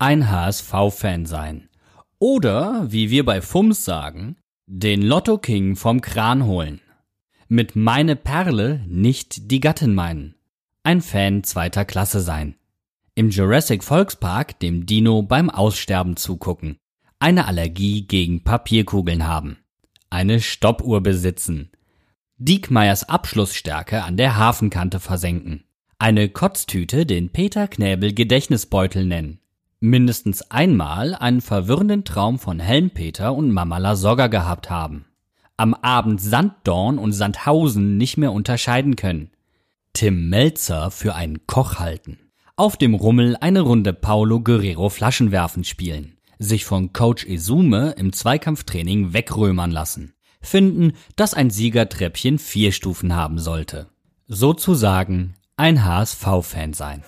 ein HSV-Fan sein. Oder, wie wir bei FUMS sagen, den Lotto King vom Kran holen. Mit meine Perle nicht die Gattin meinen. Ein Fan zweiter Klasse sein. Im Jurassic Volkspark dem Dino beim Aussterben zugucken. Eine Allergie gegen Papierkugeln haben. Eine Stoppuhr besitzen. Diekmeyers Abschlussstärke an der Hafenkante versenken. Eine Kotztüte den Peter Knäbel Gedächtnisbeutel nennen. Mindestens einmal einen verwirrenden Traum von Helmpeter und Mama Lasogga gehabt haben. Am Abend Sanddorn und Sandhausen nicht mehr unterscheiden können. Tim Melzer für einen Koch halten. Auf dem Rummel eine Runde Paulo Guerrero Flaschenwerfen spielen. Sich von Coach Izume im Zweikampftraining wegrömern lassen. Finden, dass ein Siegertreppchen vier Stufen haben sollte. Sozusagen ein HSV-Fan sein.